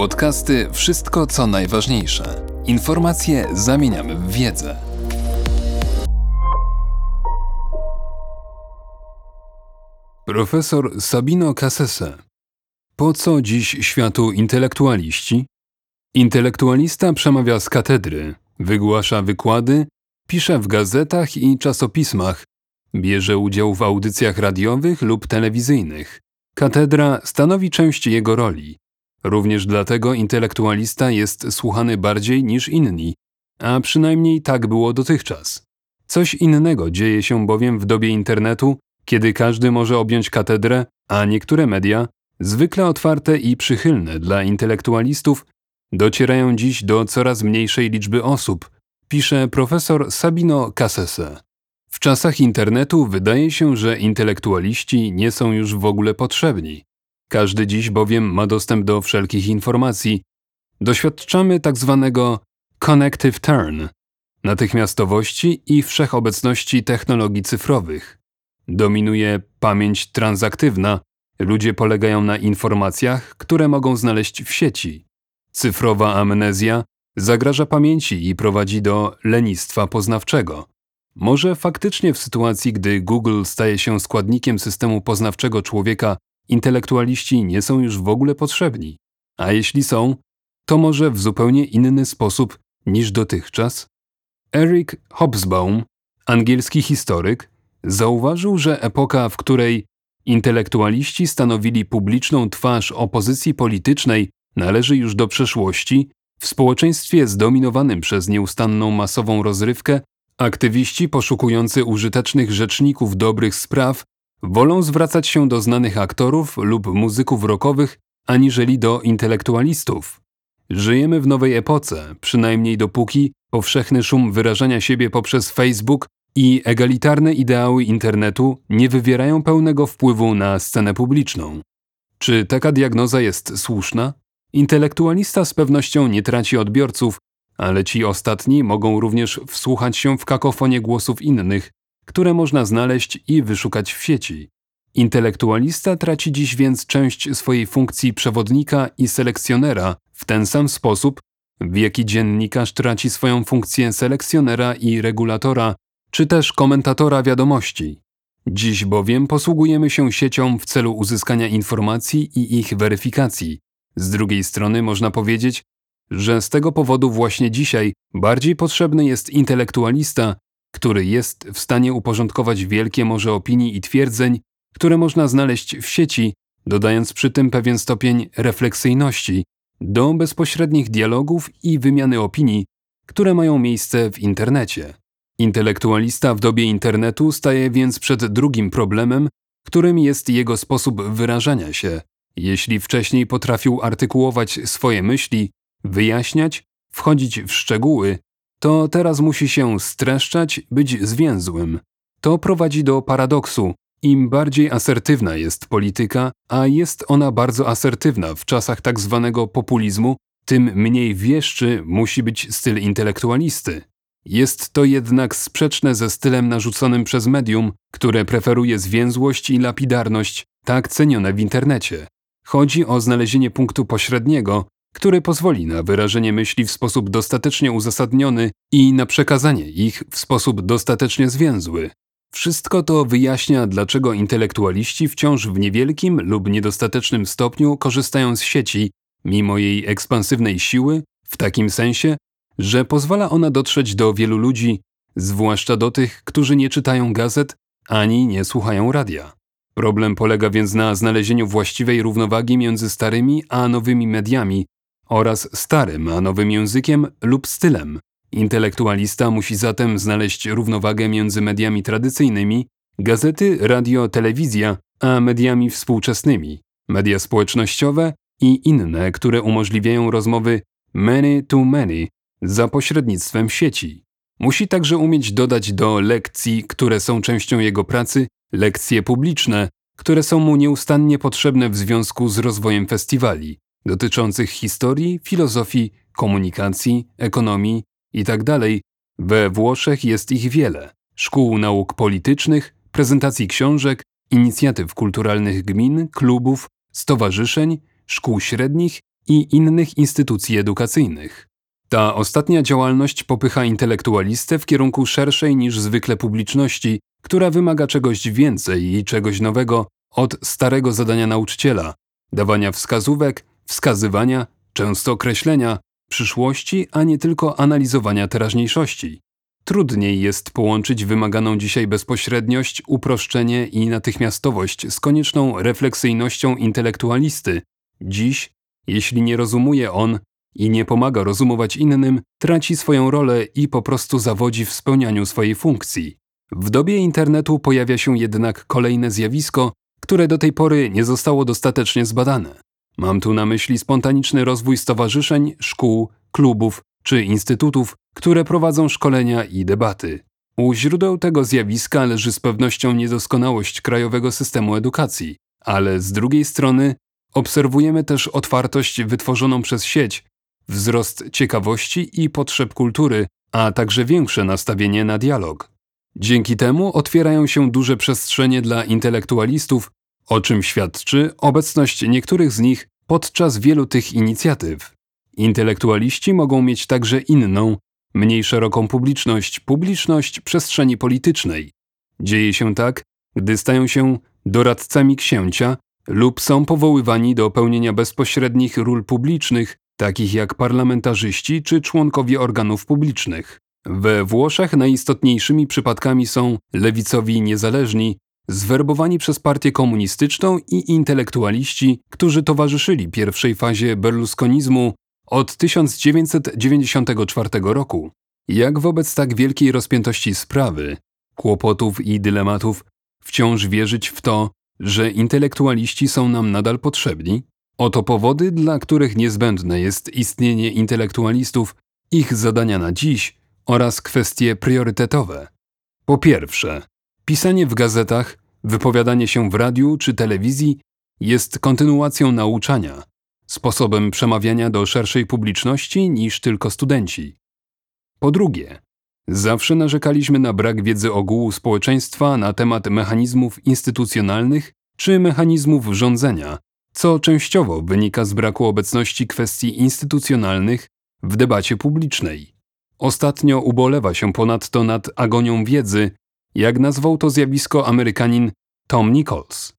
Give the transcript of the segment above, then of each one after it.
Podcasty Wszystko co najważniejsze. Informacje zamieniamy w wiedzę. Profesor Sabino Cassese. Po co dziś światu intelektualiści? Intelektualista przemawia z katedry, wygłasza wykłady, pisze w gazetach i czasopismach, bierze udział w audycjach radiowych lub telewizyjnych. Katedra stanowi część jego roli. Również dlatego intelektualista jest słuchany bardziej niż inni, a przynajmniej tak było dotychczas. Coś innego dzieje się bowiem w dobie internetu, kiedy każdy może objąć katedrę, a niektóre media, zwykle otwarte i przychylne dla intelektualistów, docierają dziś do coraz mniejszej liczby osób, pisze profesor Sabino Cassese. W czasach internetu wydaje się, że intelektualiści nie są już w ogóle potrzebni. Każdy dziś bowiem ma dostęp do wszelkich informacji. Doświadczamy tak zwanego connective turn, natychmiastowości i wszechobecności technologii cyfrowych. Dominuje pamięć transaktywna, ludzie polegają na informacjach, które mogą znaleźć w sieci. Cyfrowa amnezja zagraża pamięci i prowadzi do lenistwa poznawczego. Może faktycznie w sytuacji, gdy Google staje się składnikiem systemu poznawczego człowieka, intelektualiści nie są już w ogóle potrzebni. A jeśli są, to może w zupełnie inny sposób niż dotychczas? Eric Hobsbawm, angielski historyk, zauważył, że epoka, w której intelektualiści stanowili publiczną twarz opozycji politycznej, należy już do przeszłości, w społeczeństwie zdominowanym przez nieustanną masową rozrywkę Aktywiści poszukujący użytecznych rzeczników dobrych spraw wolą zwracać się do znanych aktorów lub muzyków rockowych, aniżeli do intelektualistów. Żyjemy w nowej epoce, przynajmniej dopóki powszechny szum wyrażania siebie poprzez Facebook i egalitarne ideały internetu nie wywierają pełnego wpływu na scenę publiczną. Czy taka diagnoza jest słuszna? Intelektualista z pewnością nie traci odbiorców, ale ci ostatni mogą również wsłuchać się w kakofonie głosów innych, które można znaleźć i wyszukać w sieci. Intelektualista traci dziś więc część swojej funkcji przewodnika i selekcjonera w ten sam sposób, w jaki dziennikarz traci swoją funkcję selekcjonera i regulatora, czy też komentatora wiadomości. Dziś bowiem posługujemy się siecią w celu uzyskania informacji i ich weryfikacji. Z drugiej strony można powiedzieć, że z tego powodu właśnie dzisiaj bardziej potrzebny jest intelektualista, który jest w stanie uporządkować wielkie morze opinii i twierdzeń, które można znaleźć w sieci, dodając przy tym pewien stopień refleksyjności do bezpośrednich dialogów i wymiany opinii, które mają miejsce w internecie. Intelektualista w dobie internetu staje więc przed drugim problemem, którym jest jego sposób wyrażania się. Jeśli wcześniej potrafił artykułować swoje myśli, wyjaśniać, wchodzić w szczegóły, to teraz musi się streszczać, być zwięzłym. To prowadzi do paradoksu. Im bardziej asertywna jest polityka, a jest ona bardzo asertywna w czasach tak zwanego populizmu, tym mniej wieszczy musi być styl intelektualisty. Jest to jednak sprzeczne ze stylem narzuconym przez medium, które preferuje zwięzłość i lapidarność, tak cenione w internecie. Chodzi o znalezienie punktu pośredniego, który pozwoli na wyrażenie myśli w sposób dostatecznie uzasadniony i na przekazanie ich w sposób dostatecznie zwięzły. Wszystko to wyjaśnia, dlaczego intelektualiści wciąż w niewielkim lub niedostatecznym stopniu korzystają z sieci, mimo jej ekspansywnej siły, w takim sensie, że pozwala ona dotrzeć do wielu ludzi, zwłaszcza do tych, którzy nie czytają gazet ani nie słuchają radia. Problem polega więc na znalezieniu właściwej równowagi między starymi a nowymi mediami, oraz starym, a nowym językiem lub stylem. Intelektualista musi zatem znaleźć równowagę między mediami tradycyjnymi, gazety, radio, telewizja, a mediami współczesnymi, media społecznościowe i inne, które umożliwiają rozmowy many to many za pośrednictwem sieci. Musi także umieć dodać do lekcji, które są częścią jego pracy, lekcje publiczne, które są mu nieustannie potrzebne w związku z rozwojem festiwali, dotyczących historii, filozofii, komunikacji, ekonomii itd. Tak We Włoszech jest ich wiele. Szkół nauk politycznych, prezentacji książek, inicjatyw kulturalnych gmin, klubów, stowarzyszeń, szkół średnich i innych instytucji edukacyjnych. Ta ostatnia działalność popycha intelektualistę w kierunku szerszej niż zwykle publiczności, która wymaga czegoś więcej i czegoś nowego od starego zadania nauczyciela dawania wskazówek, wskazywania, często określenia przyszłości, a nie tylko analizowania teraźniejszości. Trudniej jest połączyć wymaganą dzisiaj bezpośredniość, uproszczenie i natychmiastowość z konieczną refleksyjnością intelektualisty. Dziś, jeśli nie rozumuje on i nie pomaga rozumować innym, traci swoją rolę i po prostu zawodzi w spełnianiu swojej funkcji. W dobie internetu pojawia się jednak kolejne zjawisko, które do tej pory nie zostało dostatecznie zbadane. Mam tu na myśli spontaniczny rozwój stowarzyszeń, szkół, klubów czy instytutów, które prowadzą szkolenia i debaty. U źródeł tego zjawiska leży z pewnością niedoskonałość krajowego systemu edukacji, ale z drugiej strony obserwujemy też otwartość wytworzoną przez sieć, wzrost ciekawości i potrzeb kultury, a także większe nastawienie na dialog. Dzięki temu otwierają się duże przestrzenie dla intelektualistów, o czym świadczy obecność niektórych z nich podczas wielu tych inicjatyw. Intelektualiści mogą mieć także inną, mniej szeroką publiczność, publiczność przestrzeni politycznej. Dzieje się tak, gdy stają się doradcami księcia lub są powoływani do pełnienia bezpośrednich ról publicznych, takich jak parlamentarzyści czy członkowie organów publicznych. We Włoszech najistotniejszymi przypadkami są lewicowi niezależni, zwerbowani przez partię komunistyczną i intelektualiści, którzy towarzyszyli pierwszej fazie berlusconizmu od 1994 roku. Jak wobec tak wielkiej rozpiętości sprawy, kłopotów i dylematów wciąż wierzyć w to, że intelektualiści są nam nadal potrzebni? Oto powody, dla których niezbędne jest istnienie intelektualistów, ich zadania na dziś oraz kwestie priorytetowe. Po pierwsze, pisanie w gazetach, wypowiadanie się w radiu czy telewizji jest kontynuacją nauczania, sposobem przemawiania do szerszej publiczności niż tylko studenci. Po drugie, zawsze narzekaliśmy na brak wiedzy ogółu społeczeństwa na temat mechanizmów instytucjonalnych czy mechanizmów rządzenia, co częściowo wynika z braku obecności kwestii instytucjonalnych w debacie publicznej. Ostatnio ubolewa się ponadto nad agonią wiedzy, jak nazwał to zjawisko Amerykanin Tom Nichols.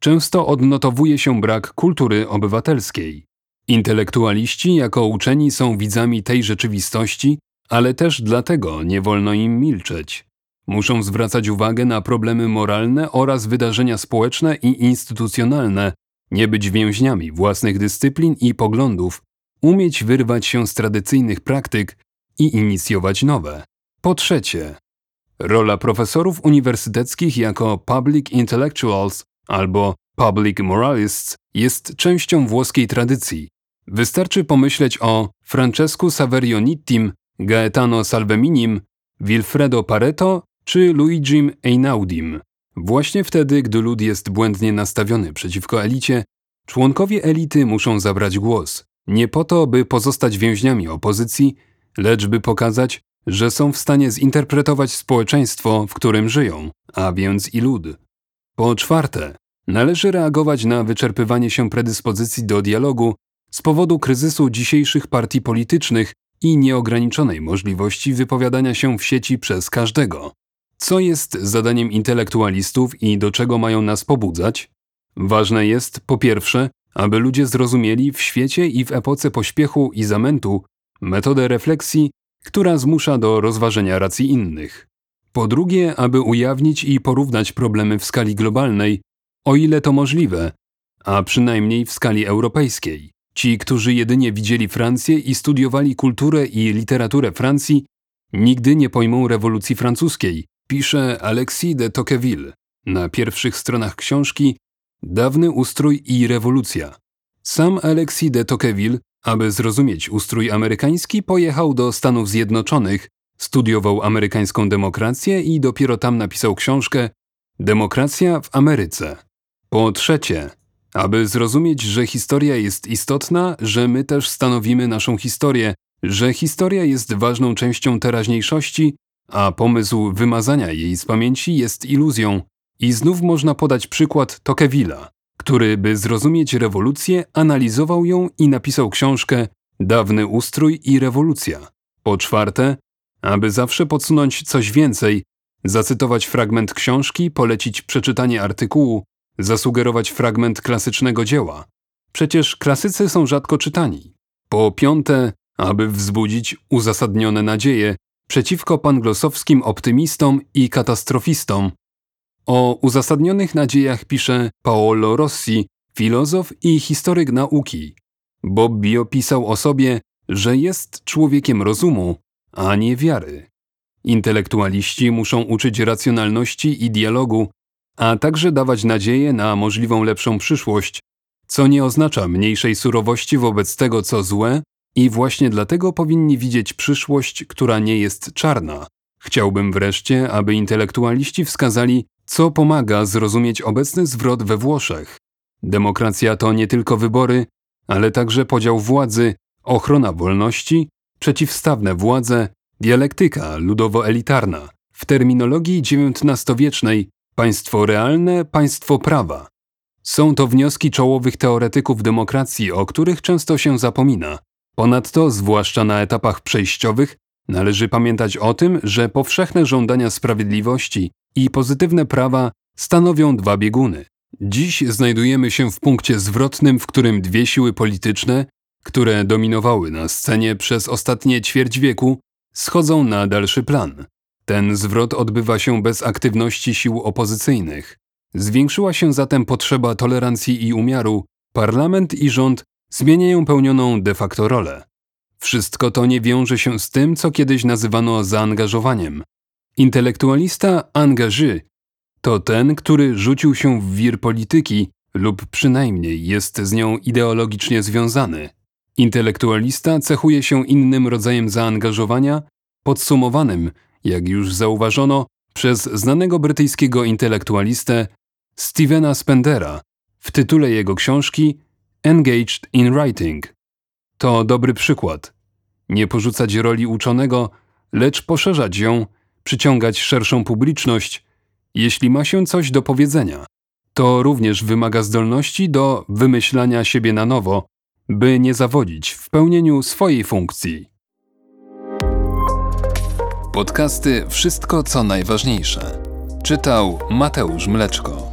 Często odnotowuje się brak kultury obywatelskiej. Intelektualiści jako uczeni są widzami tej rzeczywistości, ale też dlatego nie wolno im milczeć. Muszą zwracać uwagę na problemy moralne oraz wydarzenia społeczne i instytucjonalne, nie być więźniami własnych dyscyplin i poglądów, umieć wyrwać się z tradycyjnych praktyk i inicjować nowe. Po trzecie, rola profesorów uniwersyteckich jako public intellectuals albo public moralists jest częścią włoskiej tradycji. Wystarczy pomyśleć o Francescu Saverionitim, Gaetano Salveminim, Wilfredo Pareto czy Luigim Einaudim. Właśnie wtedy, gdy lud jest błędnie nastawiony przeciwko elicie, członkowie elity muszą zabrać głos. Nie po to, by pozostać więźniami opozycji, lecz by pokazać, że są w stanie zinterpretować społeczeństwo, w którym żyją, a więc i lud. Po czwarte, należy reagować na wyczerpywanie się predyspozycji do dialogu z powodu kryzysu dzisiejszych partii politycznych i nieograniczonej możliwości wypowiadania się w sieci przez każdego. Co jest zadaniem intelektualistów i do czego mają nas pobudzać? Ważne jest, po pierwsze, aby ludzie zrozumieli w świecie i w epoce pośpiechu i zamętu metodę refleksji, która zmusza do rozważenia racji innych. Po drugie, aby ujawnić i porównać problemy w skali globalnej, o ile to możliwe, a przynajmniej w skali europejskiej. Ci, którzy jedynie widzieli Francję i studiowali kulturę i literaturę Francji, nigdy nie pojmą rewolucji francuskiej, pisze Alexis de Tocqueville na pierwszych stronach książki Dawny ustrój i rewolucja. Sam Alexis de Tocqueville aby zrozumieć ustrój amerykański, pojechał do Stanów Zjednoczonych, studiował amerykańską demokrację i dopiero tam napisał książkę Demokracja w Ameryce. Po trzecie, aby zrozumieć, że historia jest istotna, że my też stanowimy naszą historię, że historia jest ważną częścią teraźniejszości, a pomysł wymazania jej z pamięci jest iluzją. I znów można podać przykład Tocqueville'a. Który, by zrozumieć rewolucję, analizował ją i napisał książkę Dawny ustrój i rewolucja. Po czwarte, aby zawsze podsunąć coś więcej, zacytować fragment książki, polecić przeczytanie artykułu, zasugerować fragment klasycznego dzieła. Przecież klasycy są rzadko czytani. Po piąte, aby wzbudzić uzasadnione nadzieje przeciwko panglosowskim optymistom i katastrofistom. O uzasadnionych nadziejach pisze Paolo Rossi, filozof i historyk nauki. Bobby opisał o sobie, że jest człowiekiem rozumu, a nie wiary. Intelektualiści muszą uczyć racjonalności i dialogu, a także dawać nadzieję na możliwą lepszą przyszłość, co nie oznacza mniejszej surowości wobec tego, co złe, i właśnie dlatego powinni widzieć przyszłość, która nie jest czarna. Chciałbym wreszcie, aby intelektualiści wskazali, co pomaga zrozumieć obecny zwrot we Włoszech. Demokracja to nie tylko wybory, ale także podział władzy, ochrona wolności, przeciwstawne władze, dialektyka ludowo-elitarna. W terminologii XIX-wiecznej państwo realne, państwo prawa. Są to wnioski czołowych teoretyków demokracji, o których często się zapomina. Ponadto, zwłaszcza na etapach przejściowych, należy pamiętać o tym, że powszechne żądania sprawiedliwości i pozytywne prawa stanowią dwa bieguny. Dziś znajdujemy się w punkcie zwrotnym, w którym dwie siły polityczne, które dominowały na scenie przez ostatnie ćwierć wieku, schodzą na dalszy plan. Ten zwrot odbywa się bez aktywności sił opozycyjnych. Zwiększyła się zatem potrzeba tolerancji i umiaru. Parlament i rząd zmieniają pełnioną de facto rolę. Wszystko to nie wiąże się z tym, co kiedyś nazywano zaangażowaniem. Intelektualista engagé to ten, który rzucił się w wir polityki lub przynajmniej jest z nią ideologicznie związany. Intelektualista cechuje się innym rodzajem zaangażowania, podsumowanym, jak już zauważono, przez znanego brytyjskiego intelektualistę Stevena Spendera w tytule jego książki Engaged in Writing. To dobry przykład. Nie porzucać roli uczonego, lecz poszerzać ją, przyciągać szerszą publiczność, jeśli ma się coś do powiedzenia. To również wymaga zdolności do wymyślania siebie na nowo, by nie zawodzić w pełnieniu swojej funkcji. Podcasty Wszystko co najważniejsze. Czytał Mateusz Mleczko.